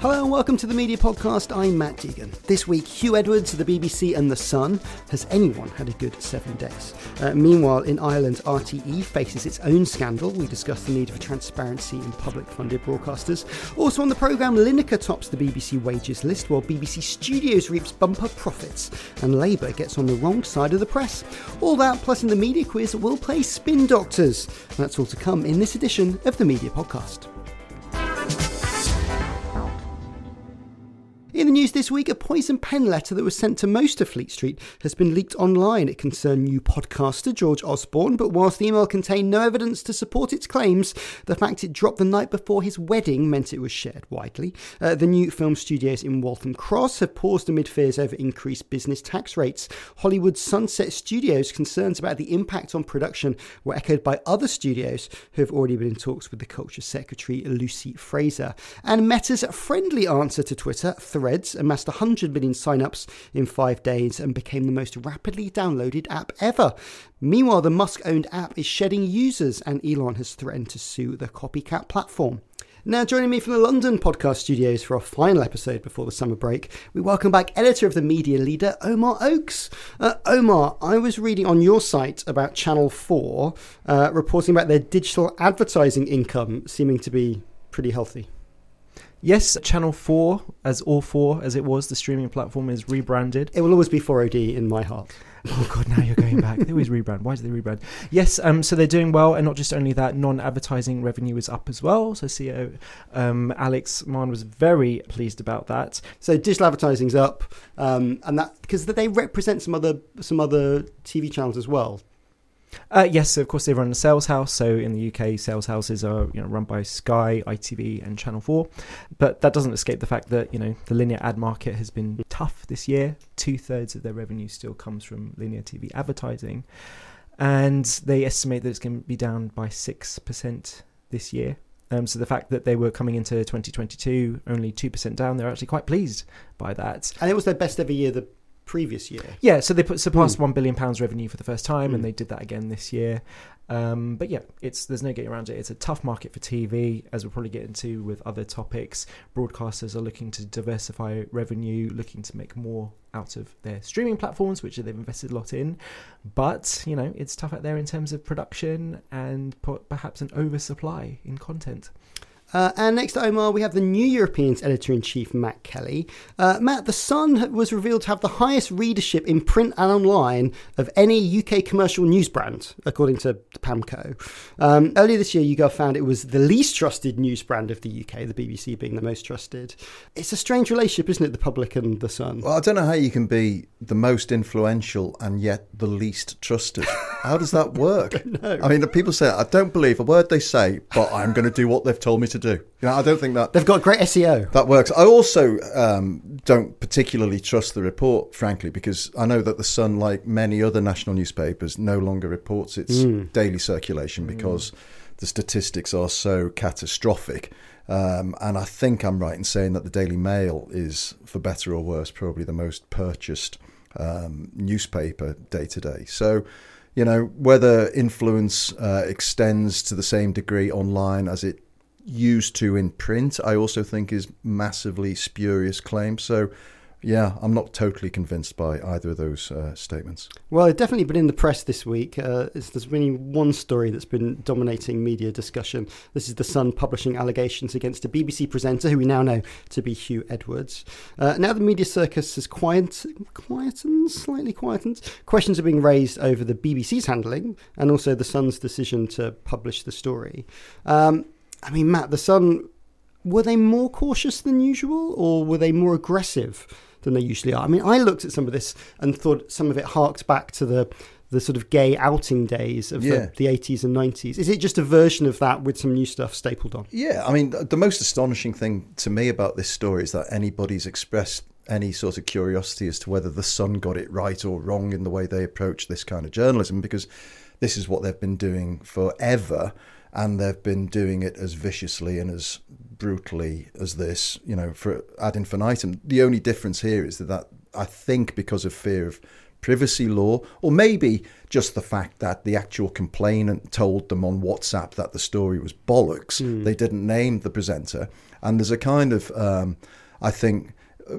Hello and welcome to the Media Podcast. I'm Matt Deegan. This week, Huw Edwards the BBC and The Sun. Has anyone had a good seven days? Uh, meanwhile, in Ireland, RTE faces its own scandal. We discuss the need for transparency in public funded broadcasters. Also on the programme, Lineker tops the BBC wages list while BBC Studios reaps bumper profits and Labour gets on the wrong side of the press. All that, plus in the media quiz, we'll play Spin Doctors. That's all to come in this edition of the Media Podcast. In the news this week, a poison pen letter that was sent to most of Fleet Street has been leaked online. It concerned new podcaster George Osborne, but whilst the email contained no evidence to support its claims, the fact it dropped the night before his wedding meant it was shared widely. Uh, the new film studios in Waltham Cross have paused amid fears over increased business tax rates. Hollywood Sunset Studios' concerns about the impact on production were echoed by other studios who have already been in talks with the Culture Secretary Lucy Frazer. And Meta's friendly answer to Twitter, Threads amassed 100 million signups in five days and became the most rapidly downloaded app ever. Meanwhile, the Musk owned app is shedding users, and Elon has threatened to sue the copycat platform. Now, joining me from the London podcast studios for our final episode before the summer break, we welcome back editor of the Media Leader, Omar Oakes. Uh, Omar, I was reading on your site about Channel 4, uh, reporting about their digital advertising income seeming to be pretty healthy. Yes, Channel 4, as All 4 as it was, the streaming platform is rebranded. It will always be 4OD in my heart. Oh god, now you're going back. They always rebrand. Why do they rebrand? Yes, um, so they're doing well, and not just only that, non-advertising revenue is up as well. So CEO um, Alex Mahon was very pleased about that. So digital advertising's up, um, and that because they represent some other some other TV channels as well. Uh, yes, of course they run a sales house. So in the UK, sales houses are you know run by Sky, ITV, and Channel Four. But that doesn't escape the fact that you know the linear ad market has been tough this year. Two thirds of their revenue still comes from linear TV advertising, and they estimate that it's going to be down by six percent this year. Um, so the fact that they were coming into 2022 only two percent down, they're actually quite pleased by that. And it was their best ever year the previous year. Yeah, so they put surpassed mm. one billion pounds revenue for the first time, mm. and they did that again this year. Um, but yeah, it's there's no getting around it. It's a tough market for TV, as we'll probably get into with other topics. Broadcasters are looking to diversify revenue, looking to make more out of their streaming platforms, which they've invested a lot in. But you know, it's tough out there in terms of production and perhaps an oversupply in content. Uh, and next to Omar, we have the New Europeans editor in chief, Matt Kelly. Uh, Matt, The Sun was revealed to have the highest readership in print and online of any UK commercial news brand, according to PAMCO. Um, earlier this year, YouGov found it was the least trusted news brand of the UK, the BBC being the most trusted. It's a strange relationship, isn't it, the public and The Sun? Well, I don't know how you can be the most influential and yet the least trusted. How does that work? I, I mean, people say, I don't believe a word they say, but I'm going to do what they've told me to to do. You know, I don't think that they've got great SEO. That works. I also um, don't particularly trust the report, frankly, because I know that the Sun, like many other national newspapers, no longer reports its mm. daily circulation mm. because the statistics are so catastrophic. Um, and I think I'm right in saying that the Daily Mail is, for better or worse, probably the most purchased um, newspaper day to day. So you know, whether influence uh, extends to the same degree online as it used to in print, I also think is massively spurious claim. So, yeah, I'm not totally convinced by either of those uh, statements. Well, it's definitely been in the press this week. Uh, there's been one story that's been dominating media discussion. This is The Sun publishing allegations against a BBC presenter who we now know to be Huw Edwards. Uh, now the media circus has quiet, quietened, slightly quietened. Questions are being raised over the BBC's handling and also The Sun's decision to publish the story. Um, I mean, Matt, The Sun were they more cautious than usual or were they more aggressive than they usually are? I mean, I looked at some of this and thought some of it harked back to the the sort of gay outing days of Yeah. the, the 80s and 90s. Is it just a version of that with some new stuff stapled on? Yeah, I mean, the most astonishing thing to me about this story is that anybody's expressed any sort of curiosity as to whether the Sun got it right or wrong in the way they approach this kind of journalism, because this is what they've been doing forever, and they've been doing it as viciously and as brutally as this, you know, for ad infinitum. The only difference here is that, that I think because of fear of privacy law, or maybe just the fact that the actual complainant told them on WhatsApp that the story was bollocks. They didn't name the presenter. And there's a kind of, um, I think, uh,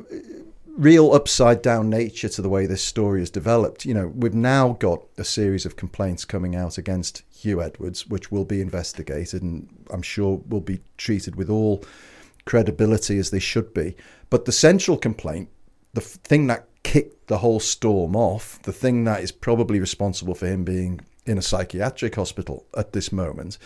real upside down nature to the way this story is developed. You know, we've now got a series of complaints coming out against Huw Edwards, which will be investigated and I'm sure will be treated with all credibility as they should be. But the central complaint, the thing that kicked the whole storm off, the thing that is probably responsible for him being in a psychiatric hospital at this moment,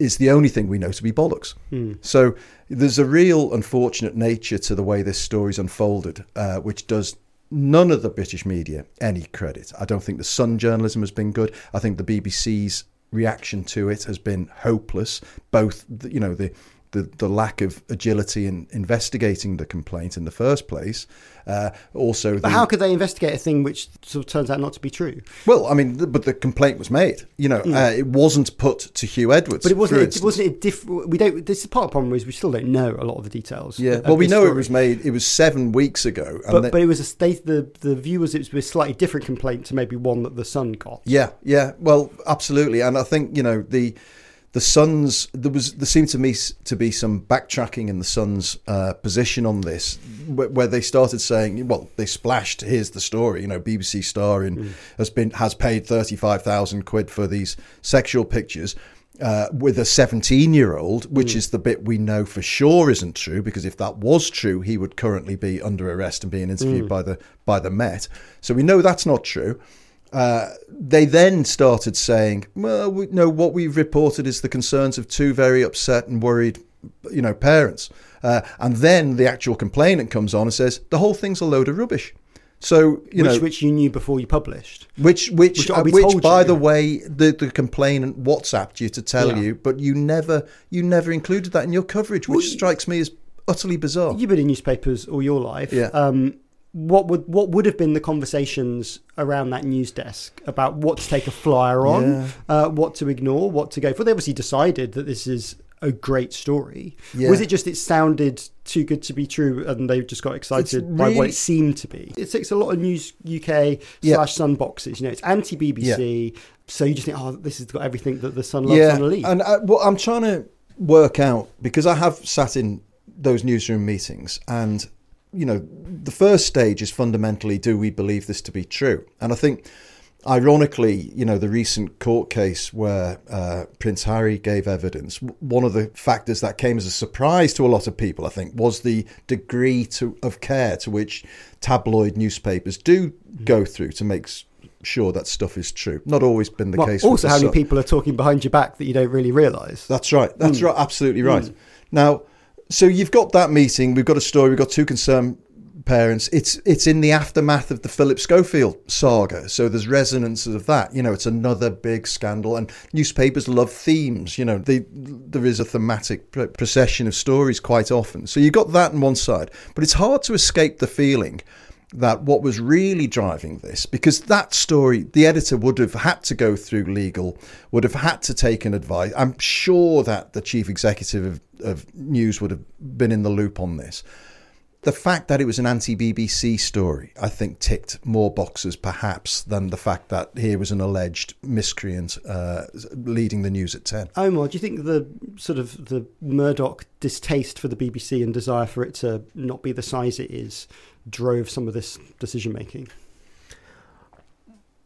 is the only thing we know to be bollocks. So there's a real unfortunate nature to the way this story's unfolded, uh, which does none of the British media any credit. I don't think the Sun journalism has been good. I think the BBC's reaction to it has been hopeless. Both, the, you know, the the, the lack of agility in investigating the complaint in the first place. Uh, also, the, But how could they investigate a thing which sort of turns out not to be true? well, I mean, but the complaint was made. You know, uh, it wasn't put to Huw Edwards. But it wasn't. It, instance. wasn't it diff- We don't. This is part of the problem is we still don't know a lot of the details. Yeah, well, we know it was made. It was seven weeks ago, and But, then- but it was a state. The the view was it was a slightly different complaint to maybe one that the Sun got. Yeah, yeah. Well, absolutely. And I think you know the the Suns. There was there seemed to me to be some backtracking in the Suns' uh, position on this, where, where they started saying, well, they splashed. Here's the story. You know, BBC Star in, has been has paid thirty five thousand quid for these sexual pictures. Uh, with a 17 year old, which is the bit we know for sure isn't true, because if that was true, he would currently be under arrest and being interviewed by the by the Met. So we know that's not true. Uh, they then started saying, "Well, we know what we've reported is the concerns of two very upset and worried, you know, parents." Uh, and then the actual complainant comes on and says, "The whole thing's a load of rubbish." So you which know, which you knew before you published. which which Which uh, which, by you. the way, the the complainant WhatsApped you to tell Yeah. you, but you never you never included that in your coverage, which Well, strikes me as utterly bizarre. You've been in newspapers all your life. Yeah. Um, what would what would have been the conversations around that news desk about what to take a flyer on, Yeah. uh, what to ignore, what to go for? They obviously decided that this is a great story. Yeah. Was it just it sounded too good to be true, and they just got excited It's by what it seemed to be? It takes a lot of News UK Yeah. slash Sun boxes. You know, it's anti BBC, so you just think, oh, this has got everything that the Sun loves yeah, on lead. and I, what I'm trying to work out because I have sat in those newsroom meetings, and you know, the first stage is fundamentally: do we believe this to be true? And I think, ironically, you know, the recent court case where uh, Prince Harry gave evidence, one of the factors that came as a surprise to a lot of people, I think, was the degree to, of care to which tabloid newspapers do go through to make. Sure, that stuff is true. Not always been the Well, case. also, how many people are talking behind your back that you don't really realise? That's right. That's Hmm. right. Absolutely right. Now, so you've got that meeting. We've got a story. We've got two concerned parents. It's it's in the aftermath of the Philip Schofield saga. So there's resonances of that. You know, it's another big scandal, and newspapers love themes. You know, they, there is a thematic procession of stories quite often. So you've got that on one side, but it's hard to escape the feeling that what was really driving this, because that story, the editor would have had to go through legal, would have had to take an advice. I'm sure that the chief executive of, of news would have been in the loop on this. The fact that it was an anti BBC story, I think, ticked more boxes perhaps than the fact that here was an alleged miscreant uh, leading the news at 10. Omar, do you think the sort of the Murdoch distaste for the BBC and desire for it to not be the size it is drove some of this decision making?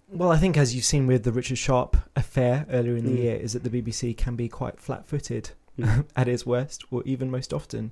Well, I think as you've seen with the Richard Sharp affair earlier in the Mm. year, is that the BBC can be quite flat-footed Mm. at its worst, or even most often.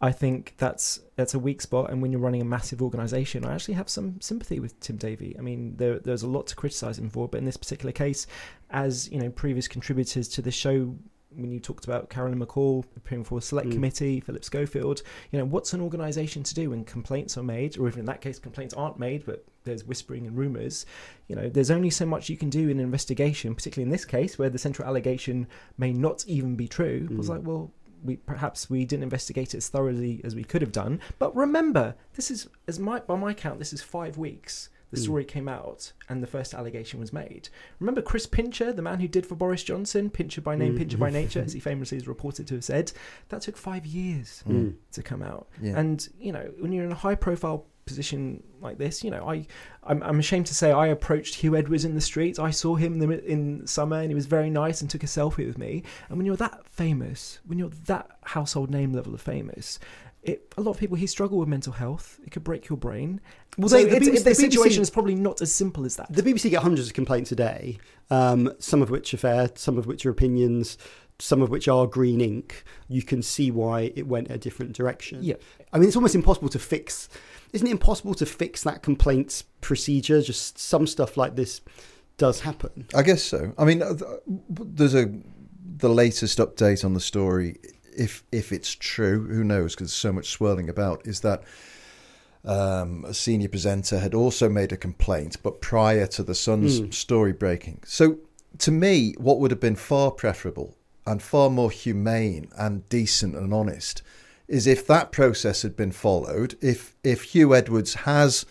I think that's that's a weak spot, and when you're running a massive organisation, I actually have some sympathy with Tim Davie. I mean, there, there's a lot to criticise him for, but in this particular case, as you know, previous contributors to the show, when you talked about Carolyn McCall appearing for a select Mm. committee, Philip Schofield, you know, what's an organisation to do when complaints are made, or if in that case complaints aren't made, but there's whispering and rumours? You know, there's only so much you can do in an investigation, particularly in this case where the central allegation may not even be true. It was Mm. like, well, we perhaps we didn't investigate it as thoroughly as we could have done. But remember, this is as my by my count, this is five weeks. The Mm. story came out and the first allegation was made. Remember Chris Pincher, the man who did for Boris Johnson, Pincher by name, Mm. Pincher by nature, as he famously is reported to have said. That took five years Mm. to come out. Yeah. And you know, when you're in a high profile position like this, you know, I I'm, I'm ashamed to say I approached Huw Edwards in the streets. I saw him in, in summer, and he was very nice and took a selfie with me. And when you're that famous, when you're that household name level of famous. It, a lot of people he struggle with mental health. It could break your brain. Well, so they- the BBC it's- the the situation BBC is probably not as simple as that. The BBC get hundreds of complaints a day, um, some of which are fair, some of which are opinions, some of which are green ink. You can see why it went a different direction. Yeah. I mean, it's almost impossible to fix. Isn't it impossible to fix that complaints procedure? Just some stuff like this does happen. I guess so. I mean, uh, there's a the latest update on the story. If if it's true, who knows? Because there's so much swirling about. Is that um, a senior presenter had also made a complaint, but prior to the Sun's Mm. story breaking. So to me, what would have been far preferable and far more humane and decent and honest is if that process had been followed. If if Huw Edwards has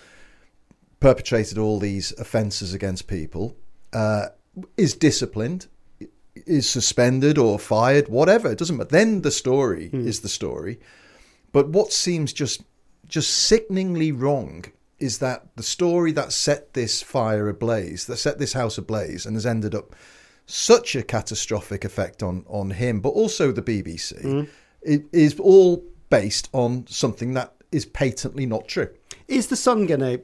perpetrated all these offences against people, uh, is disciplined, is suspended or fired, whatever. It doesn't matter. Then the story hmm. is the story. But what seems just just sickeningly wrong is that the story that set this fire ablaze, that set this house ablaze, and has ended up such a catastrophic effect on on him, but also the BBC, hmm. it is all based on something that is patently not true. Is the Sun going to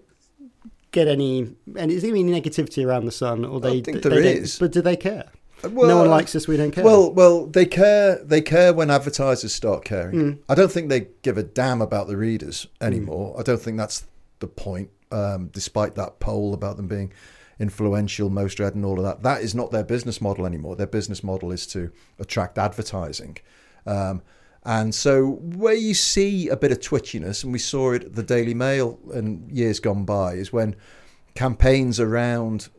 get any? And is there any negativity around the Sun? Or they? think they there don't- is. But do they care? No one likes us. We don't care. Well, well, they care. They care when advertisers start caring. Mm. I don't think they give a damn about the readers anymore. I don't think that's the point. Um, despite that poll about them being influential, most read, and all of that, that is not their business model anymore. Their business model is to attract advertising. Um, and so, where you see a bit of twitchiness, and we saw it at the Daily Mail in years gone by, is when campaigns around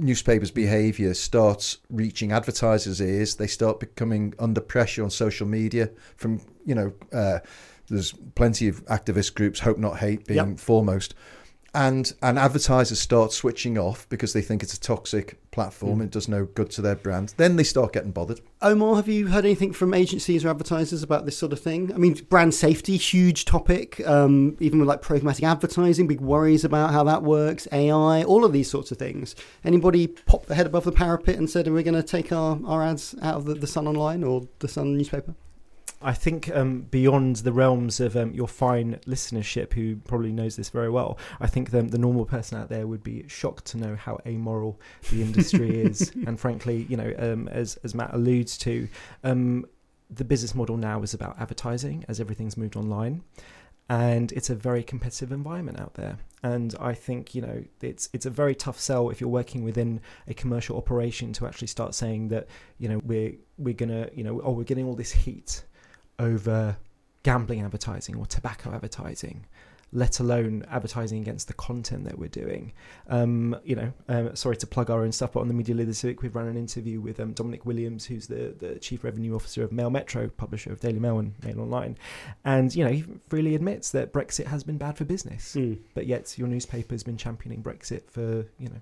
newspapers' behaviour starts reaching advertisers' ears. They start becoming under pressure on social media from, you know, uh, there's plenty of activist groups, Hope Not Hate being Yep. foremost. And and advertisers start switching off because they think it's a toxic platform. It does no good to their brand. Then they start getting bothered. Omar, have you heard anything from agencies or advertisers about this sort of thing? I mean, brand safety, huge topic. Um, even with like programmatic advertising, big worries about how that works, AI, all of these sorts of things. Anybody popped their head above the parapet and said, "Are we going to take our, our ads out of the, the Sun Online or the Sun newspaper?" I think um, beyond the realms of um, your fine listenership, who probably knows this very well, I think the, the normal person out there would be shocked to know how amoral the industry is. And frankly, you know, um, as as Matt alludes to, um, the business model now is about advertising, as everything's moved online, and it's a very competitive environment out there. And I think you know it's it's a very tough sell if you're working within a commercial operation to actually start saying that you know we're we're gonna you know oh we're getting all this heat over gambling advertising or tobacco advertising, let alone advertising against the content that we're doing. Um, you know, um, sorry to plug our own stuff, but on the Media this week, we've run an interview with um, Dominic Williams, who's the, the Chief Revenue Officer of Mail Metro, publisher of Daily Mail and Mail Online. And, you know, he freely admits that Brexit has been bad for business, Mm. but yet your newspaper's been championing Brexit for, you know,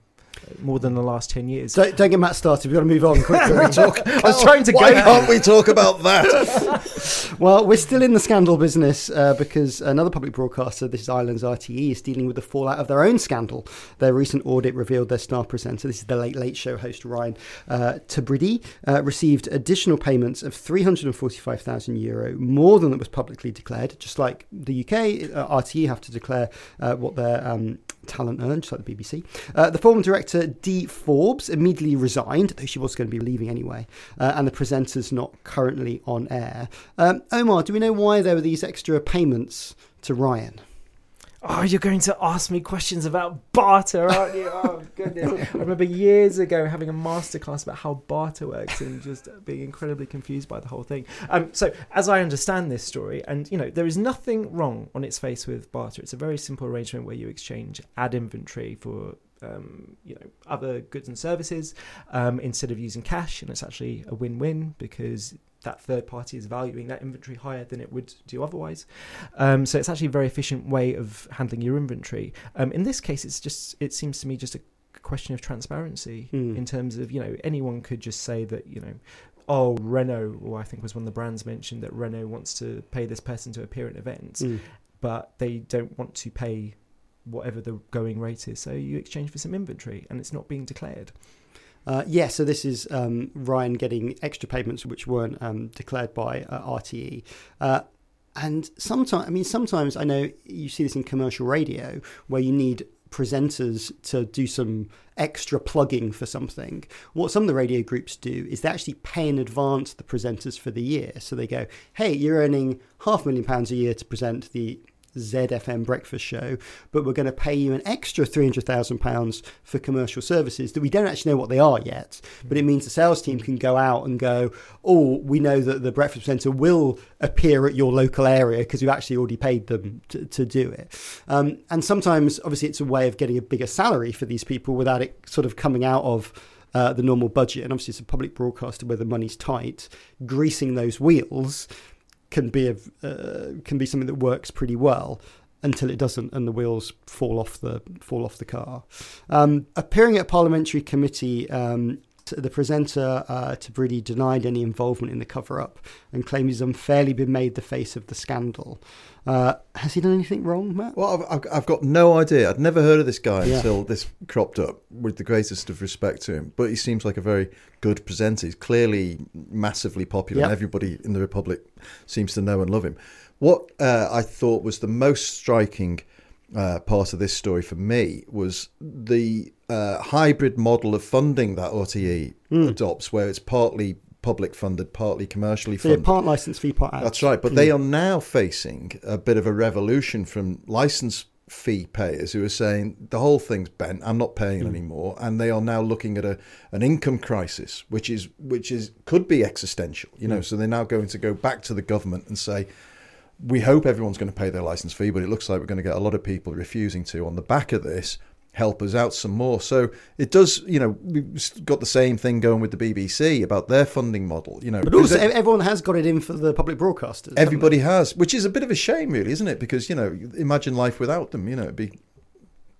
more than the last 10 years. Don't, don't get Matt started. We've got to move on quickly. talk, I was trying to Why go. can't we talk about that? well, we're still in the scandal business uh, because another public broadcaster, this is Ireland's RTE, is dealing with the fallout of their own scandal. Their recent audit revealed their star presenter, this is the Late Late Show host Ryan uh, Tubridy, uh, received additional payments of 345,000 euro, more than that was publicly declared. Just like the UK, uh, RTE have to declare uh, what their um, talent earned, just like the BBC. Uh, the former director, Dee Forbes, immediately resigned, though she was going to be leaving anyway, uh, and the presenter's not currently on air. Um, Omar, do we know why there were these extra payments to Ryan? Oh, you're going to ask me questions about barter, aren't you? Oh, goodness. I remember years ago having a masterclass about how barter works and just being incredibly confused by the whole thing. Um, so, as I understand this story, and you know, there is nothing wrong on its face with barter. It's a very simple arrangement where you exchange ad inventory for um, you know other goods and services um, instead of using cash, and it's actually a win-win because that third party is valuing that inventory higher than it would do otherwise. Um, so it's actually a very efficient way of handling your inventory. Um, in this case, it's just it seems to me just a question of transparency Hmm. in terms of you know anyone could just say that you know. Oh, Renault, or I think was one of the brands mentioned that Renault wants to pay this person to appear at events, Mm. but they don't want to pay whatever the going rate is. So you exchange for some inventory, and it's not being declared. Uh, yeah, so this is um, Ryan getting extra payments which weren't um, declared by uh, RTE. Uh, and sometimes, I mean, sometimes I know you see this in commercial radio where you need presenters to do some extra plugging for something. What some of the radio groups do is they actually pay in advance the presenters for the year. So they go, hey, you're earning half a million pounds a year to present the ZFM breakfast show, but we're going to pay you an extra £300,000 for commercial services that we don't actually know what they are yet. But it means the sales team can go out and go, oh, we know that the breakfast presenter will appear at your local area because we've actually already paid them to, to do it. Um, and sometimes, obviously, it's a way of getting a bigger salary for these people without it sort of coming out of uh, the normal budget. And obviously, it's a public broadcaster where the money's tight. Greasing those wheels can be a, uh, can be something that works pretty well until it doesn't and the wheels fall off the fall off the car. Um, appearing at parliamentary committee, um, the presenter uh, Tubridy denied any involvement in the cover up and claimed he's unfairly been made the face of the scandal. Uh, has he done anything wrong, Matt? Well, I've, I've, got no idea. I'd never heard of this guy Yeah. until this cropped up. With the greatest of respect to him, but he seems like a very good presenter. He's clearly massively popular, and everybody in the Republic seems to know and love him. What uh, I thought was the most striking uh, part of this story for me was the uh, hybrid model of funding that RTE hmm. adopts, where it's partly public funded, partly commercially So funded. part license fee, part ad. That's right. But they hmm. are now facing a bit of a revolution from license fee payers who are saying the whole thing's bent. I'm not paying hmm. anymore, and they are now looking at a an income crisis, which is which is could be existential. You know, so they're now going to go back to the government and say. We hope everyone's going to pay their license fee, but it looks like we're going to get a lot of people refusing to. On the back of this, help us out some more. So it does, you know, we've got the same thing going with the BBC about their funding model. You know, But also, it- everyone has got it in for the public broadcasters. Everybody has, which is a bit of a shame, really, isn't it? Because you know, imagine life without them. You know, it'd be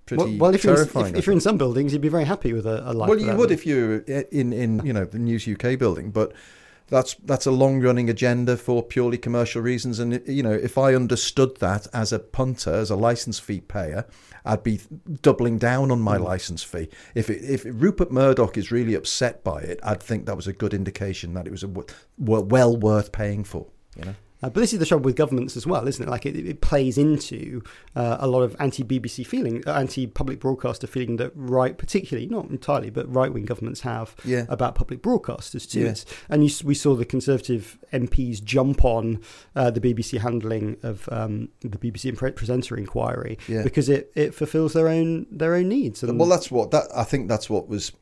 pretty well, well, if you're, in, terrifying. if, if you're in some buildings, you'd be very happy with a, a life. well, you would them. if you're in in you know the News UK building, but that's that's a long running agenda for purely commercial reasons. And you know, if I understood that as a punter, as a license fee payer, I'd be doubling down on my Hmm. license fee. If it, if Rupert Murdoch is really upset by it, I'd think that was a good indication that it was a well worth paying for. You know. Uh, but this is the trouble with governments as well, isn't it? Like it, it plays into uh, a lot of anti-BBC feeling, uh, anti-public broadcaster feeling that right, particularly not entirely, but right-wing governments have Yeah. about public broadcasters too. Yeah. And you, we saw the Conservative MPs jump on uh, the BBC handling of um, the BBC presenter inquiry Yeah. because it, it fulfills their own their own needs. And Well, that's what that I think. That's what was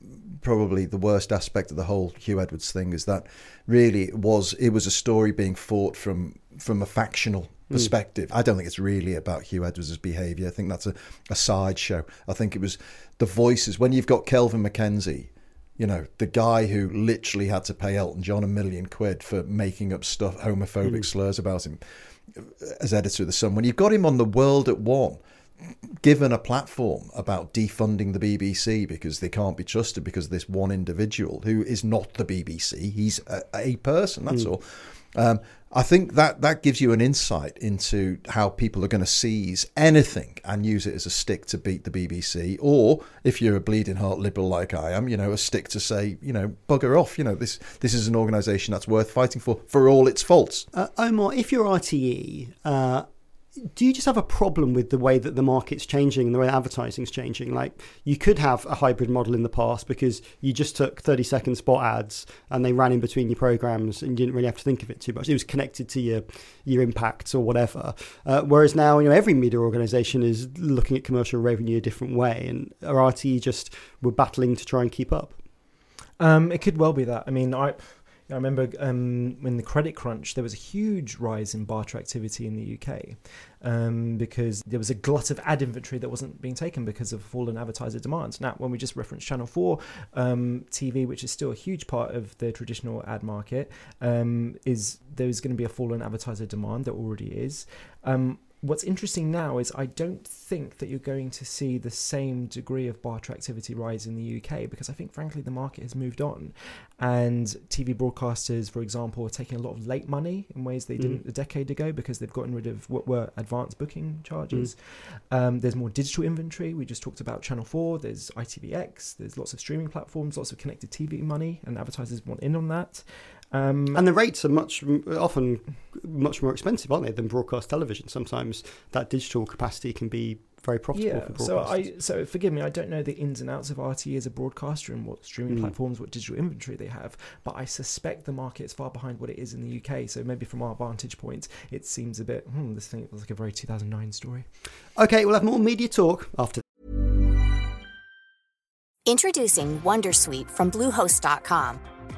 probably the worst aspect of the whole Huw Edwards thing is that really it was it was a story being fought from from a factional hmm. perspective. I don't think it's really about Huw Edwards' behaviour. I think that's a, a sideshow. I think it was the voices when you've got Kelvin MacKenzie. You know, the guy who literally had to pay Elton John a million quid for making up stuff, homophobic hmm. slurs about him uh, as editor of The Sun. When you've got him on The World at One, given a platform about defunding the BBC because they can't be trusted because of this one individual who is not the BBC. He's a, a person, that's mm. all. Um, I think that that gives you an insight into how people are going to seize anything and use it as a stick to beat the BBC, or if you're a bleeding heart liberal like I am, you know, a stick to say, you know, bugger off. You know, this this is an organisation that's worth fighting for for all its faults. Uh, Omar, if you're RTE, uh, do you just have a problem with the way that the market's changing and the way advertising's changing? Like you could have a hybrid model in the past because you just took 30 second spot ads and they ran in between your programs and you didn't really have to think of it too much. It was connected to your your impacts or whatever. Uh, whereas now, you know, every media organization is looking at commercial revenue a different way and RTE just were battling to try and keep up. Um, it could well be that. I mean, I I remember um, when the credit crunch, there was a huge rise in barter activity in the UK um, because there was a glut of ad inventory that wasn't being taken because of fallen advertiser demands. Now, when we just referenced Channel 4 um, TV, which is still a huge part of the traditional ad market, um, is there's going to be a fallen advertiser demand. There already is. Um, what's interesting now is I don't think that you're going to see the same degree of barter activity rise in the UK because I think, frankly, the market has moved on. And TV broadcasters, for example, are taking a lot of late money in ways they didn't mm. a decade ago because they've gotten rid of what were advanced booking charges. Mm. Um, there's more digital inventory. We just talked about Channel 4, there's ITVX, there's lots of streaming platforms, lots of connected TV money, and advertisers want in on that. Um, and the rates are much often much more expensive, aren't they, than broadcast television? Sometimes that digital capacity can be very profitable yeah, for So I so forgive me, I don't know the ins and outs of RTE as a broadcaster and what streaming mm. platforms, what digital inventory they have, but I suspect the market is far behind what it is in the UK. So maybe from our vantage point, it seems a bit hmm, this thing looks like a very 2009 story. Okay, we'll have more media talk after. Introducing WonderSuite from Bluehost.com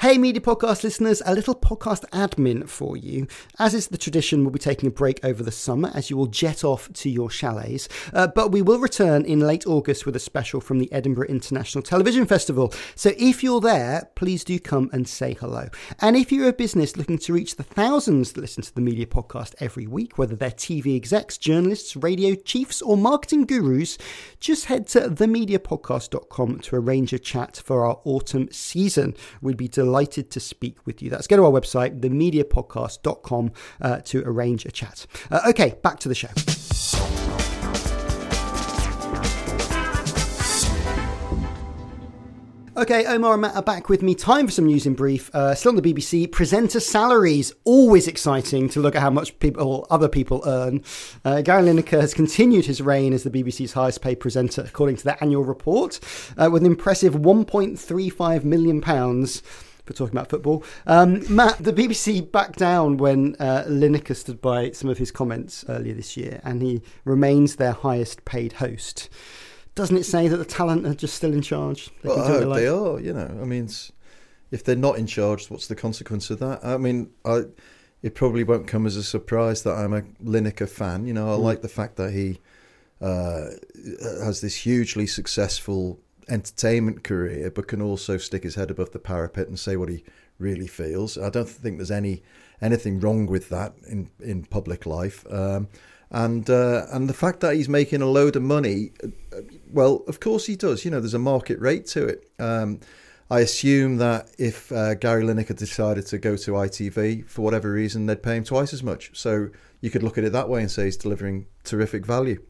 Hey, Media Podcast listeners, a little podcast admin for you. As is the tradition, we'll be taking a break over the summer as you will jet off to your chalets. Uh, but we will return in late August with a special from the Edinburgh International Television Festival. So if you're there, please do come and say hello. And if you're a business looking to reach the thousands that listen to the Media Podcast every week, whether they're TV execs, journalists, radio chiefs, or marketing gurus, just head to themediapodcast.com to arrange a chat for our autumn season. We'd be delighted to speak with you. That's go to our website, themediapodcast.com, uh, to arrange a chat. Uh, okay, back to the show. Okay, Omar and Matt are back with me. Time for some news in brief. Uh, still on the BBC, presenter salaries. Always exciting to look at how much people, other people earn. Uh, Gary Lineker has continued his reign as the BBC's highest paid presenter, according to their annual report, uh, with an impressive £1.35 million for talking about football. Um, Matt, the BBC backed down when uh, Lineker stood by some of his comments earlier this year, and he remains their highest paid host. Doesn't it say that the talent are just still in charge? They, well, I hope they are. You know, I mean, if they're not in charge, what's the consequence of that? I mean, I, it probably won't come as a surprise that I'm a Lineker fan. You know, I mm. like the fact that he uh, has this hugely successful entertainment career, but can also stick his head above the parapet and say what he really feels. I don't think there's any anything wrong with that in in public life. Um, and uh, and the fact that he's making a load of money, uh, well, of course he does. You know, there's a market rate to it. Um, I assume that if uh, Gary Lineker decided to go to ITV for whatever reason, they'd pay him twice as much. So you could look at it that way and say he's delivering terrific value.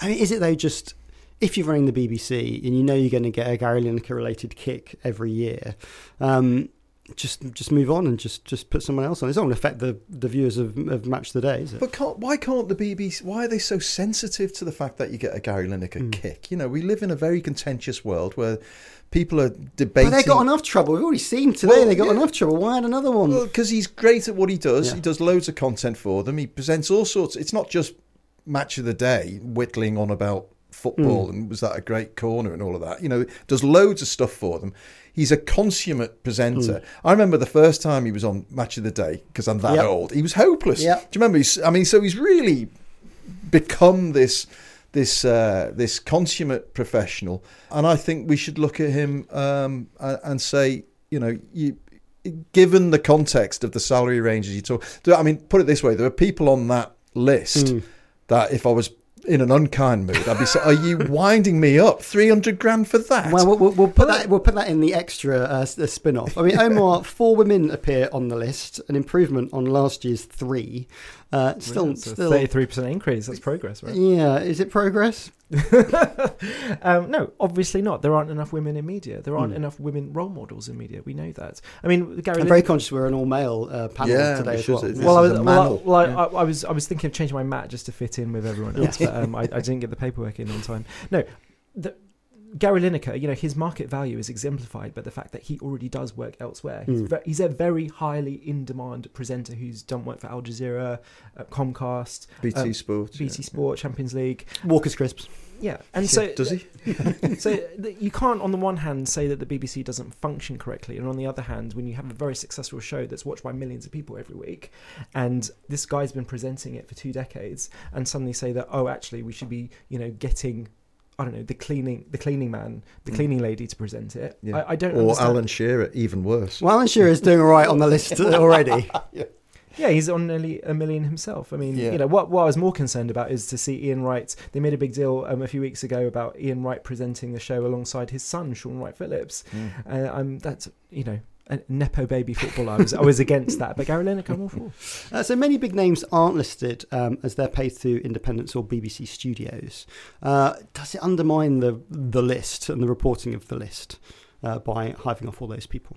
I mean, is it though just if you're running the BBC and you know you're going to get a Gary Lineker related kick every year, um, just just move on and just just put someone else on. It doesn't affect the, the viewers of, of Match of the Day, is it? But can't, why can't the BBC? Why are they so sensitive to the fact that you get a Gary Lineker Hmm. kick? You know, we live in a very contentious world where people are debating. But they got enough trouble. We've already seen today Well, they got yeah. enough trouble. Why add another one? because he's great at what he does. Yeah. He does loads of content for them. He presents all sorts. It's not just match of the day, whittling on about football and was that a great corner and all of that. You know, does loads of stuff for them. He's a consummate presenter. I remember the first time he was on Match of the Day because I'm that Yep. old. He was hopeless. Yep. Do you remember? He's, I mean, so he's really become this this uh, this consummate professional, and I think we should look at him um, and, say, you know, you. Given the context of the salary ranges you talk, I mean, put it this way: there are people on that list Hmm. that, if I was in an unkind mood, I'd be saying, "Are you winding me up? Three hundred grand for that?" Well, we'll, we'll, put that we'll put that in the extra uh, spin-off. I mean, Omar, four women appear on the list, an improvement on last year's three. Uh, still, It's a still, thirty-three percent increase. That's progress, right? yeah. Is it progress? um, no, obviously not. There aren't enough women in media. There aren't enough women role models in media. We know that. I mean, Gary. I'm Lin- very conscious we're an all-male uh, panel Yeah, today as well. say well, I was, well, I, well Yeah. I, I was, I was thinking of changing my mat just to fit in with everyone else, but um, I, I didn't get the paperwork in on time. No, the, Gary Lineker, you know, his market value is exemplified by the fact that he already does work elsewhere. He's, Mm. ve- he's a very highly in-demand presenter who's done work for Al Jazeera, uh, Comcast, BT um, Sport, BT yeah. Sport, Champions League. Walker's crisps. Yeah, and so Does he? so you can't, on the one hand, say that the BBC doesn't function correctly, and on the other hand, when you have a very successful show that's watched by millions of people every week, and this guy's been presenting it for two decades, and suddenly say that oh, actually, we should be, you know, getting. I don't know the cleaning, the cleaning man, the Mm. cleaning lady to present it. Yeah. I, I don't Or understand. Alan Shearer, even worse. Well, Alan Shearer is doing all right on the list already. Yeah, yeah. he's on nearly a million himself. I mean, Yeah. you know, what, what I was more concerned about is to see Ian Wright. They made a big deal um, a few weeks ago about Ian Wright presenting the show alongside his son, Shaun Wright Phillips. Uh, I'm that's you know a nepo baby footballer. I was I was against that, but Gary Lineker, I'm all for. Uh, so many big names aren't listed um, as they're paid through independents or BBC studios. Uh, does it undermine the the list and the reporting of the list uh, by hiving off all those people?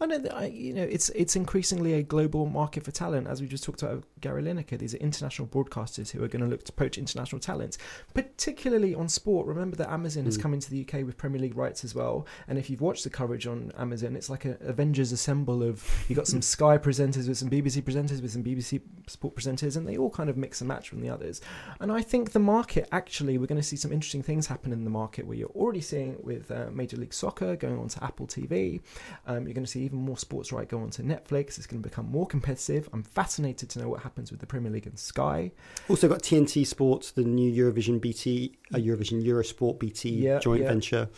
I know that I, you know it's it's increasingly a global market for talent, as we just talked about Gary Lineker. These are international broadcasters who are going to look to poach international talent, particularly on sport. Remember that Amazon has Mm. come into the UK with Premier League rights as well, and if you've watched the coverage on Amazon, it's like an Avengers assemble of you got some Sky presenters with some BBC presenters with some BBC Sport presenters, and they all kind of mix and match from the others. And I think the market actually, we're going to see some interesting things happen in the market where you're already seeing with uh, Major League Soccer going on to Apple TV. Um, you're going to see even more sports right go on to Netflix. It's going to become more competitive. I'm fascinated to know what happens with the Premier League and Sky. Also got TNT Sports, the new Eurovision BT, uh, Eurovision Eurosport BT Yeah, joint yeah. venture,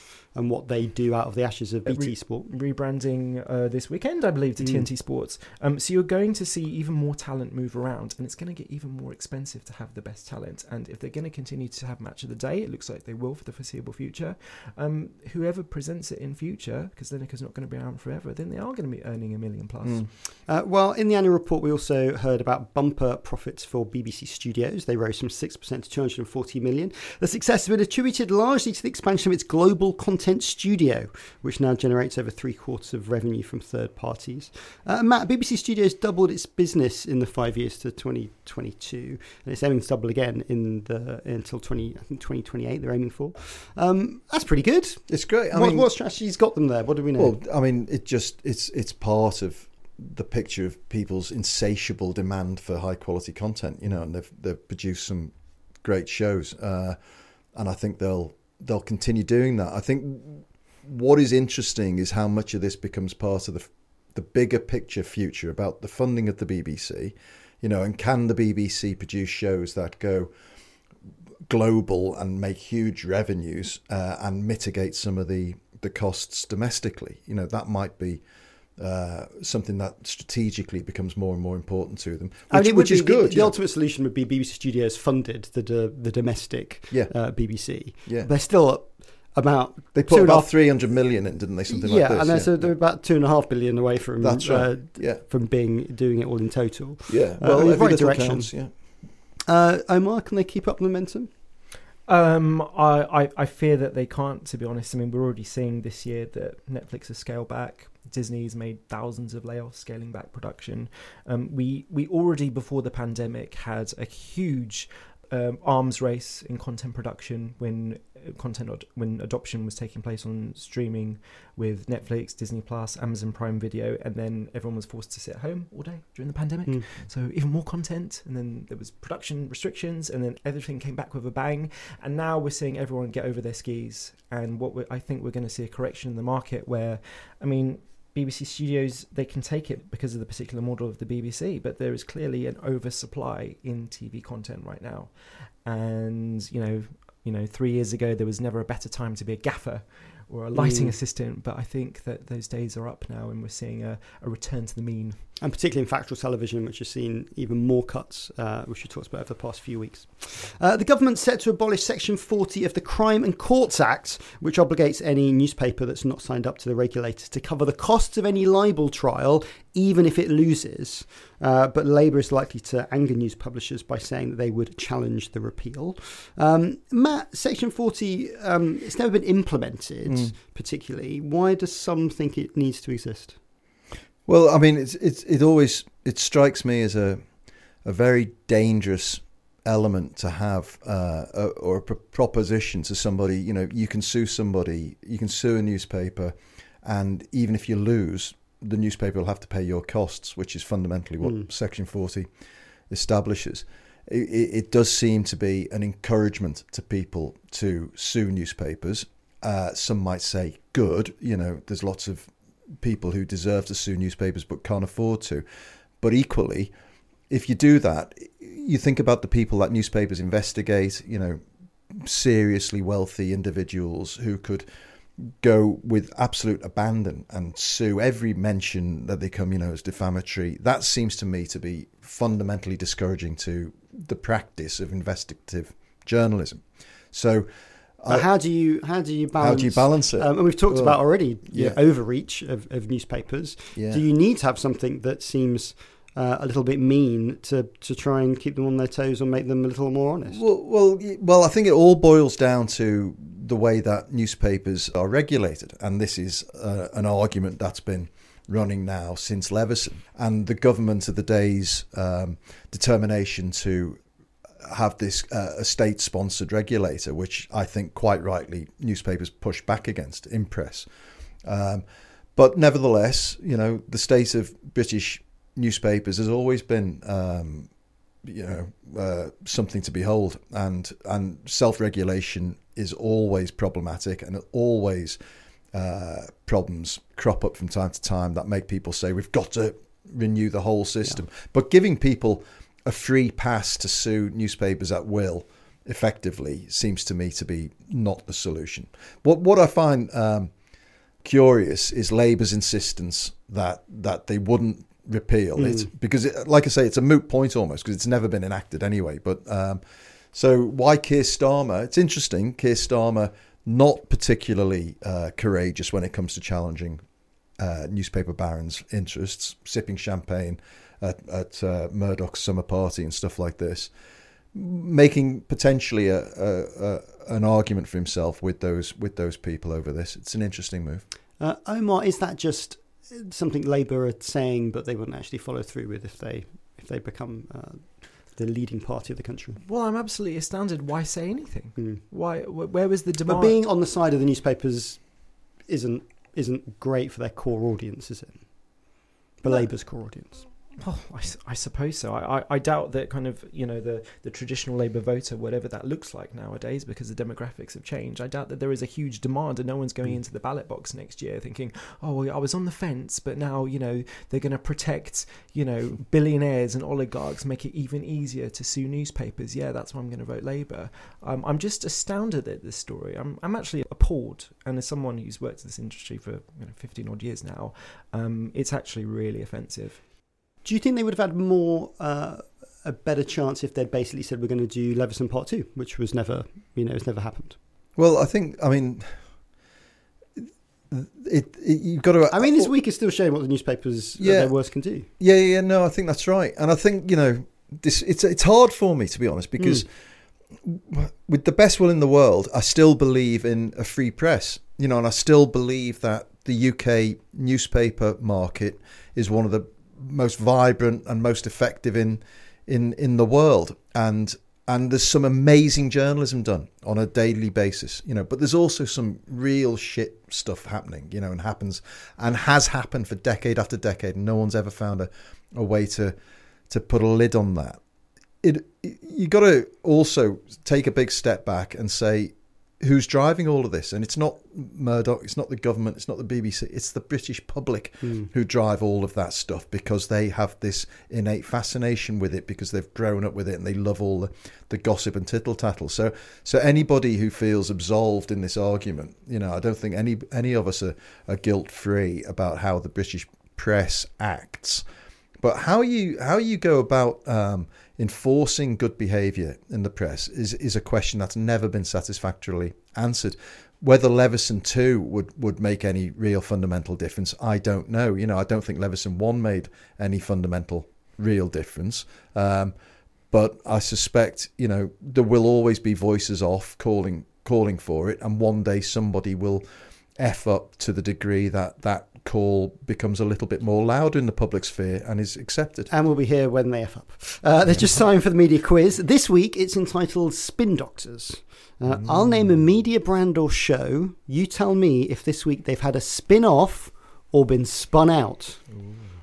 and what they do out of the ashes of BT re- Sport. rebranding uh, this weekend, I believe, to Mm. TNT Sports. Um, so you're going to see even more talent move around, and it's going to get even more expensive to have the best talent. And if they're going to continue to have match of the day, it looks like they will for the foreseeable future. Um, whoever presents it in future, because Lineker's not going to be around forever, then they are going to be earning a million plus. Mm. Uh, well, in the annual report, we also heard about bumper profits for BBC Studios. They rose from 6% to 240 million. The success has been attributed largely to the expansion of its global content studio, which now generates over three quarters of revenue from third parties. Uh, Matt, BBC Studios doubled its business in the five years to 2022, and it's aiming to double again in the until 20, I think 2028. They're aiming for. Um, that's pretty good. It's great. I what, mean, what strategy's got them there? What do we know? Well, I mean, it just it's it's part of the picture of people's insatiable demand for high quality content. You know, and they've they've produced some great shows, uh, and I think they'll they'll continue doing that. I think what is interesting is how much of this becomes part of the the bigger picture future about the funding of the BBC. You know, and can the BBC produce shows that go global and make huge revenues uh, and mitigate some of the the costs domestically. You know that might be. Uh, something that strategically becomes more and more important to them, which, which is be- the- good. The, yeah. ultimate solution would be BBC Studios funded the the, the domestic Yeah. uh, BBC. Yeah. They're still about They put about three hundred million in, didn't they? Something yeah, like this. and they're, yeah. so they're about two and a half billion away from That's right. uh, Yeah. from being doing it all in total. Yeah, Uh, well, in the every right direction. counts, yeah. Uh, Omar, can they keep up momentum? Um, I, I, I fear that they can't. To be honest, I mean, we're already seeing this year that Netflix has scaled back. Disney's made thousands of layoffs, scaling back production. Um, we we already before the pandemic had a huge um, arms race in content production when uh, content ad- when adoption was taking place on streaming with Netflix, Disney Plus, Amazon Prime Video, and then everyone was forced to sit at home all day during the pandemic. Mm. So even more content, and then there was production restrictions, and then everything came back with a bang. And now we're seeing everyone get over their skis. And what we're, I think we're going to see a correction in the market where, I mean, BBC Studios they can take it because of the particular model of the BBC, but there is clearly an oversupply in TV content right now. And you know, you know, three years ago there was never a better time to be a gaffer or a lighting Mm. assistant, but I think that those days are up now, and we're seeing a, a return to the mean. And particularly in factual television, which has seen even more cuts, uh, which we talked about over the past few weeks. Uh, the government's set to abolish Section 40 of the Crime and Courts Act, which obligates any newspaper that's not signed up to the regulators to cover the costs of any libel trial, even if it loses. Uh, but Labour is likely to anger news publishers by saying that they would challenge the repeal. Um, Matt, Section 40, um, it's never been implemented Mm. particularly. Why does some think it needs to exist? Well, I mean, it's it's it always it strikes me as a a very dangerous element to have uh, a, or a pro- proposition to somebody. You know, you can sue somebody, you can sue a newspaper, and even if you lose, the newspaper will have to pay your costs, which is fundamentally what Mm. Section Forty establishes. It, it, it does seem to be an encouragement to people to sue newspapers. Uh, some might say good. You know, there's lots of people who deserve to sue newspapers but can't afford to. But equally, if you do that, you think about the people that newspapers investigate, you know, seriously wealthy individuals who could go with absolute abandon and sue every mention that they come, you know, as defamatory. That seems to me to be fundamentally discouraging to the practice of investigative journalism. So, I- how do you how do you balance? how do you balance it? Um, and we've talked about already the yeah. overreach of, of newspapers. Yeah. Do you need to have something that seems uh, a little bit mean to, to try and keep them on their toes or make them a little more honest? Well, well, well, I think it all boils down to the way that newspapers are regulated, and this is uh, an argument that's been running now since Leveson and the government of the day's um, determination to have this uh, a state-sponsored regulator, which I think quite rightly newspapers push back against, IMPRESS. Um, but nevertheless, you know, the state of British newspapers has always been um, you know uh, something to behold. And and self-regulation is always problematic and always uh, problems crop up from time to time that make people say we've got to renew the whole system. But giving people a free pass to sue newspapers at will effectively seems to me to be not the solution what what i find um, curious is Labour's insistence that that they wouldn't repeal it because, it, like I say, it's a moot point almost because it's never been enacted anyway. But um, so why Keir Starmer? It's interesting. Keir Starmer not particularly uh, courageous when it comes to challenging uh, newspaper barons' interests, sipping champagne at, at uh, Murdoch's summer party and stuff like this, making potentially a, a, a an argument for himself with those with those people over this. It's an interesting move. Uh, Omar, is that just something Labour are saying, but they wouldn't actually follow through with if they if they become uh, the leading party of the country? Well, I'm absolutely astounded. Why say anything? Mm. Why? wh- Where was the demand? But being on the side of the newspapers isn't isn't great for their core audience, is it? For No. Labour's core audience. Well, I suppose so. I, I, I doubt that kind of you know the, the traditional Labour voter, whatever that looks like nowadays, because the demographics have changed. I doubt that there is a huge demand, and no one's going into the ballot box next year thinking, "Oh, well, I was on the fence, but now you know they're going to protect you know billionaires and oligarchs, make it even easier to sue newspapers." Yeah, that's why I'm going to vote Labour. Um, I'm just astounded at this story. I'm I'm actually appalled, and as someone who's worked in this industry for you know, 15 odd years now, um, it's actually really offensive. Do you think they would have had more uh, a better chance if they'd basically said we're going to do Leveson Part Two, which was never you know it's never happened. Well, I think I mean, it, it you've got to. I mean, this week is still showing what the newspapers Yeah. their worst can do. Yeah, yeah, yeah, no, I think that's right, and I think you know this. It's it's hard for me to be honest because with the best will in the world, I still believe in a free press. You know, and I still believe that the UK newspaper market is one of the most vibrant and most effective in in in the world, and and there's some amazing journalism done on a daily basis, you know. But there's also some real shit stuff happening, you know, and happens and has happened for decade after decade, and no one's ever found a, a way to to put a lid on that. It, it you got to also take a big step back and say who's driving all of this, and it's not Murdoch, it's not the government, it's not the BBC, it's the British public who drive all of that stuff because they have this innate fascination with it because they've grown up with it and they love all the, the gossip and tittle tattle. So, so anybody who feels absolved in this argument, you know, I don't think any any of us are, are guilt free about how the British press acts. But how you how you go about um, enforcing good behaviour in the press is is a question that's never been satisfactorily answered. Whether Leveson two would, would make any real fundamental difference, I don't know. You know, I don't think Leveson one made any fundamental real difference. Um, but I suspect you know there will always be voices off calling calling for it, and one day somebody will f up to the degree that that call becomes a little bit more loud in the public sphere and is accepted. And we'll be here when they F up. Uh, there's just time for the media quiz. This week it's entitled Spin Doctors. Uh, I'll name a media brand or show. You tell me if this week they've had a spin off or been spun out.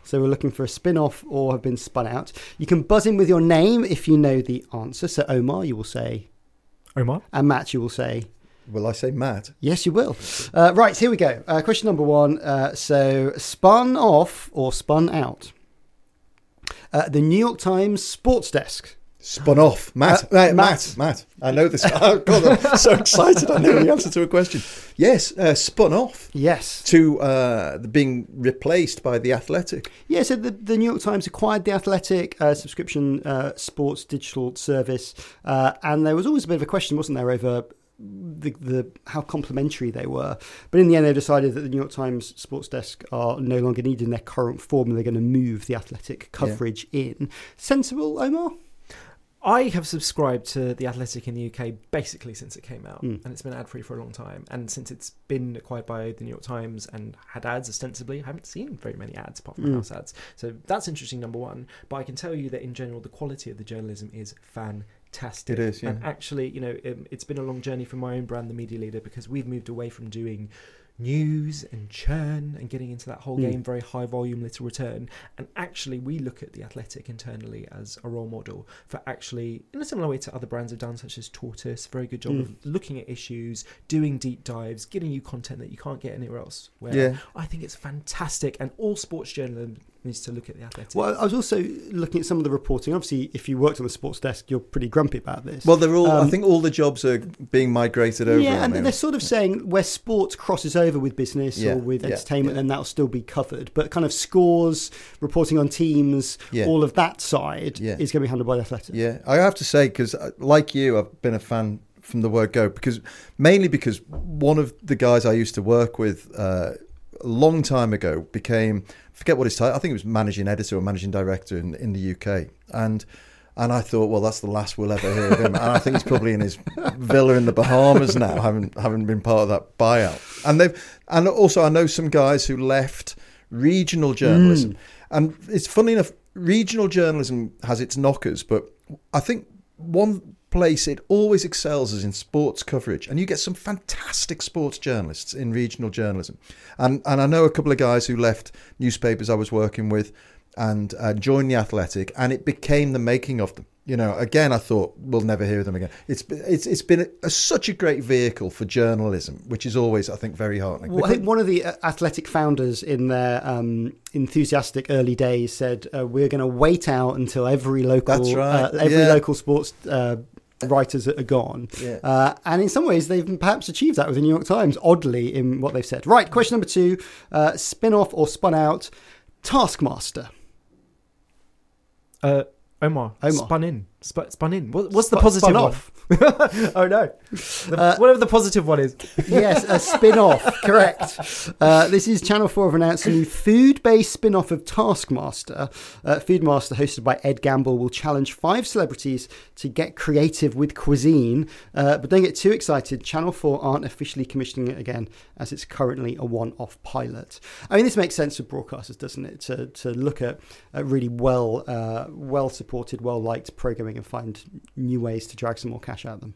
So we're looking for a spin off or have been spun out. You can buzz in with your name if you know the answer. So Omar, you will say, Omar? and Matt, you will say, Will I say Matt? Yes, you will. Uh, right, here we go. Uh, question number one. Uh, so, spun off or spun out? Uh, the New York Times Sports Desk. Spun off. Matt. Uh, Matt, Matt. Matt. I know this. Oh, God, I'm so excited. I know the answer to a question. Yes, uh, spun off Yes. to uh, being replaced by The Athletic. Yeah, so the, the New York Times acquired the Athletic uh, subscription uh, sports digital service, uh, and there was always a bit of a question, wasn't there, over the, the how complementary they were. But in the end, they decided that the New York Times sports desk are no longer needed in their current form, and they're going to move the Athletic coverage in. Sensible, Omar? I have subscribed to The Athletic in the UK basically since it came out, Mm. and it's been ad free for a long time. And since it's been acquired by the New York Times and had ads ostensibly, I haven't seen very many ads apart from Mm. house ads. So that's interesting, number one. But I can tell you that in general, the quality of the journalism is fantastic. It is, yeah. And actually, you know, um, it's been a long journey for my own brand, The Media Leader, because we've moved away from doing news and churn and getting into that whole Mm. game very high volume little return and actually we look at the athletic internally as a role model for actually in a similar way to other brands have done such as tortoise very good job Mm. of looking at issues doing deep dives getting you content that you can't get anywhere else where Yeah. i think it's fantastic and all sports journalism needs to look at the athletic Well, I was also looking at some of the reporting. Obviously, if you worked on the sports desk, you're pretty grumpy about this. Well, they're all. I Um, think all the jobs are being migrated over. Yeah, and they? they're sort of saying where sports crosses over with business Yeah, or with yeah, entertainment, yeah. then that'll still be covered. But kind of scores, reporting on teams, Yeah. all of that side Yeah. is going to be handled by the Athletic. Yeah, I have to say because, like you, I've been a fan from the word go because mainly because one of the guys I used to work with uh, a long time ago became forget what his title. I think it was managing editor or managing director in in the UK, and and I thought, well, that's the last we'll ever hear of him. and I think he's probably in his villa in the Bahamas now, having having been part of that buyout. And they've and also I know some guys who left regional journalism, mm. and it's funny enough. Regional journalism has its knockers, but I think one place it always excels is in sports coverage, and you get some fantastic sports journalists in regional journalism. And and I know a couple of guys who left newspapers I was working with and uh, joined the Athletic, and it became the making of them. You know, again, I thought we'll never hear them again. It's it's it's been a, a, such a great vehicle for journalism, which is always, I think, very heartening. Well, I think one of the uh, athletic founders in their um, enthusiastic early days said, uh, "We're going to wait out until every local, right. uh, every Yeah. local sports." Uh, that are gone, Yeah. uh, and in some ways they've perhaps achieved that with the New York Times. Oddly, in what they've said. Right, question number two: uh, spin off or spun out Taskmaster. Uh, Omar, Omar. spun in, Sp- spun in. What, what's the positive spun one? off. oh no, The- Uh, whatever the positive one is. yes, a spin off, correct. Uh, this is Channel 4 have announced a new food based spin off of Taskmaster. Uh, Foodmaster, hosted by Ed Gamble, will challenge five celebrities to get creative with cuisine. Uh, but don't get too excited. Channel 4 aren't officially commissioning it again, as it's currently a one off pilot. I mean, this makes sense for broadcasters, doesn't it? To, to look at, at really well, uh, well supported, well liked programming and find new ways to drag some more cash of them.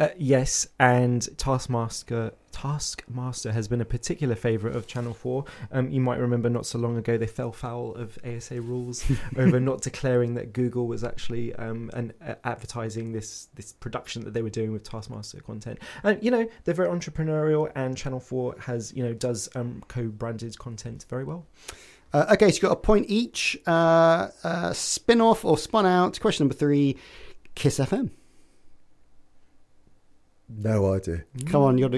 Uh, yes, and Taskmaster Taskmaster has been a particular favourite of Channel Four. Um, you might remember not so long ago they fell foul of ASA rules over not declaring that Google was actually um, an, uh, advertising this this production that they were doing with Taskmaster content. And you know they're very entrepreneurial, and Channel Four has you know does um, co-branded content very well. Uh, okay, so you've got a point each. Uh, uh, spin off or spun out. Question number three Kiss FM. No idea. Come on, you're,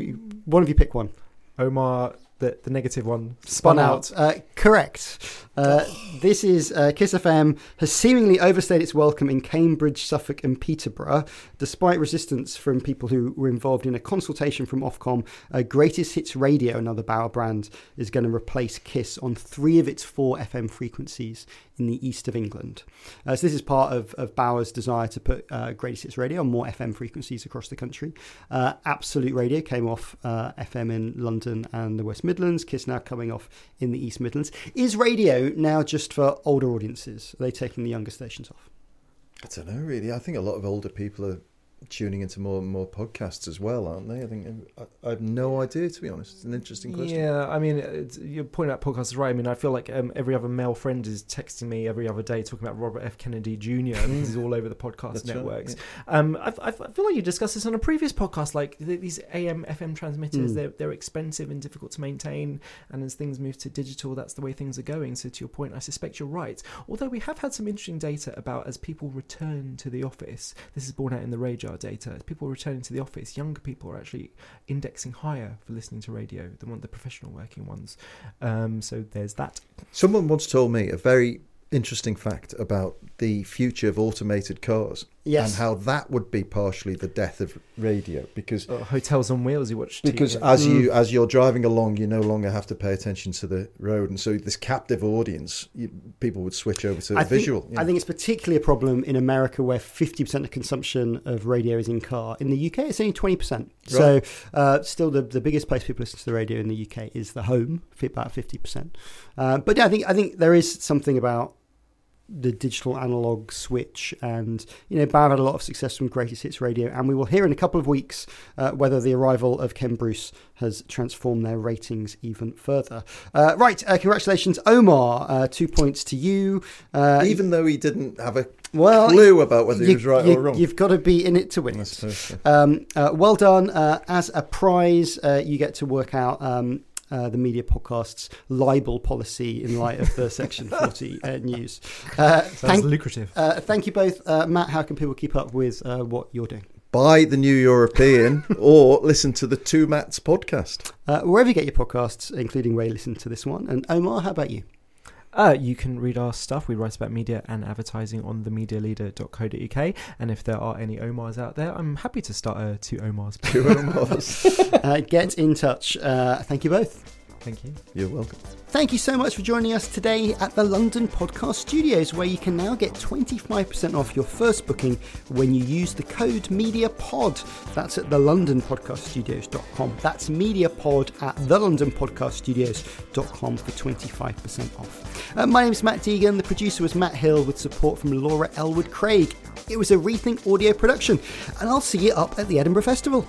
one of you pick one. Omar, the the negative one, Spun out. Uh, correct. Uh, this is uh, Kiss FM has seemingly overstayed its welcome in Cambridge, Suffolk, and Peterborough, despite resistance from people who were involved in a consultation from Ofcom. Uh, Greatest Hits Radio, another Bauer brand, is going to replace Kiss on three of its four FM frequencies in the east of England. Uh, so this is part of, of Bauer's desire to put uh, Greatest Hits Radio on more FM frequencies across the country. Uh, Absolute Radio came off FM in London and the West Midlands. Kiss now coming off in the East Midlands. Is radio now just for older audiences? Are they taking the younger stations off? I don't know, really. I think a lot of older people are tuning into more and more podcasts as well, aren't they? I think I, I have no idea, to be honest. It's an interesting question. Yeah, I mean, it's, your point about podcasts is right. I mean, I feel like um, every other male friend is texting me every other day talking about Robert F. Kennedy Jr. and this is all over the podcast That's right, networks. Um, I, I feel like you discussed this on a previous podcast. Like th- these AM, FM transmitters, Mm. they're they're expensive and difficult to maintain, and as things move to digital, that's the way things are going. So to your point, I suspect you're right. Although we have had some interesting data about as people return to the office. This is borne out in the RAJAR data. People returning to the office, younger people are actually indexing higher for listening to radio than one of the professional working ones. Um, so there's that. Someone once told me a very interesting fact about the future of automated cars Yes. and how that would be partially the death of radio because Uh, hotels on wheels. You watch because TV. as you as you're driving along you no longer have to pay attention to the road and so this captive audience you, people would switch over to I think, visual you I think it's particularly a problem in America where 50% of consumption of radio is in car. In the UK, it's only 20%. So, uh, still, the, the biggest place people listen to the radio in the UK is the home, about 50%. Uh, but yeah, I think, I think there is something about the digital analog switch. And you know Bauer had a lot of success from greatest hits radio. And we will hear in a couple of weeks uh, whether the arrival of ken bruce has transformed their ratings even further. Uh, right uh, congratulations omar uh, two points to you. Uh, even though he didn't have a well, clue about whether he you- was right you- or wrong. You've got to be in it to win it. Um, uh, well done. Uh, as a prize, uh, you get to work out um, uh, the media podcast's libel policy in light of the Section 40 uh, news. Uh, Sounds thank, lucrative. uh, thank you both. Uh, Matt, how can people keep up with uh, what you're doing? buy the new european or listen to the two Matts podcast Uh, wherever you get your podcasts, including where you listen to this one. And Omar, how about you? Uh, you can read our stuff. We write about media and advertising on themedialeader.co.uk. And if there are any Omars out there, I'm happy to start a two Omars. two Omars. Uh, get in touch. Uh, thank you both. Thank you. you're welcome Thank you so much for joining us today at the London Podcast Studios, where you can now get 25% off your first booking when you use the code MEDIAPOD. That's at thelondonpodcaststudios.com. That's MEDIAPOD at thelondonpodcaststudios.com for 25% off. Uh, my name is Matt Deegan. The producer was Matt Hill with support from Laura Elwood Craig. It was a Rethink audio production, and I'll see you up at the Edinburgh Festival.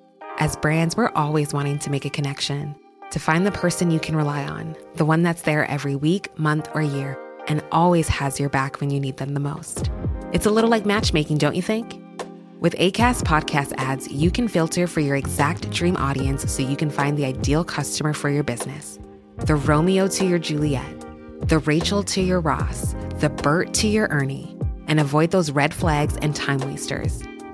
As brands, we're always wanting to make a connection, to find the person you can rely on, the one that's there every week, month, or year, and always has your back when you need them the most. It's a little like matchmaking, don't you think? With ACAST podcast ads, you can filter for your exact dream audience so you can find the ideal customer for your business. The Romeo to your Juliet, the Rachel to your Ross, the Bert to your Ernie, and avoid those red flags and time wasters.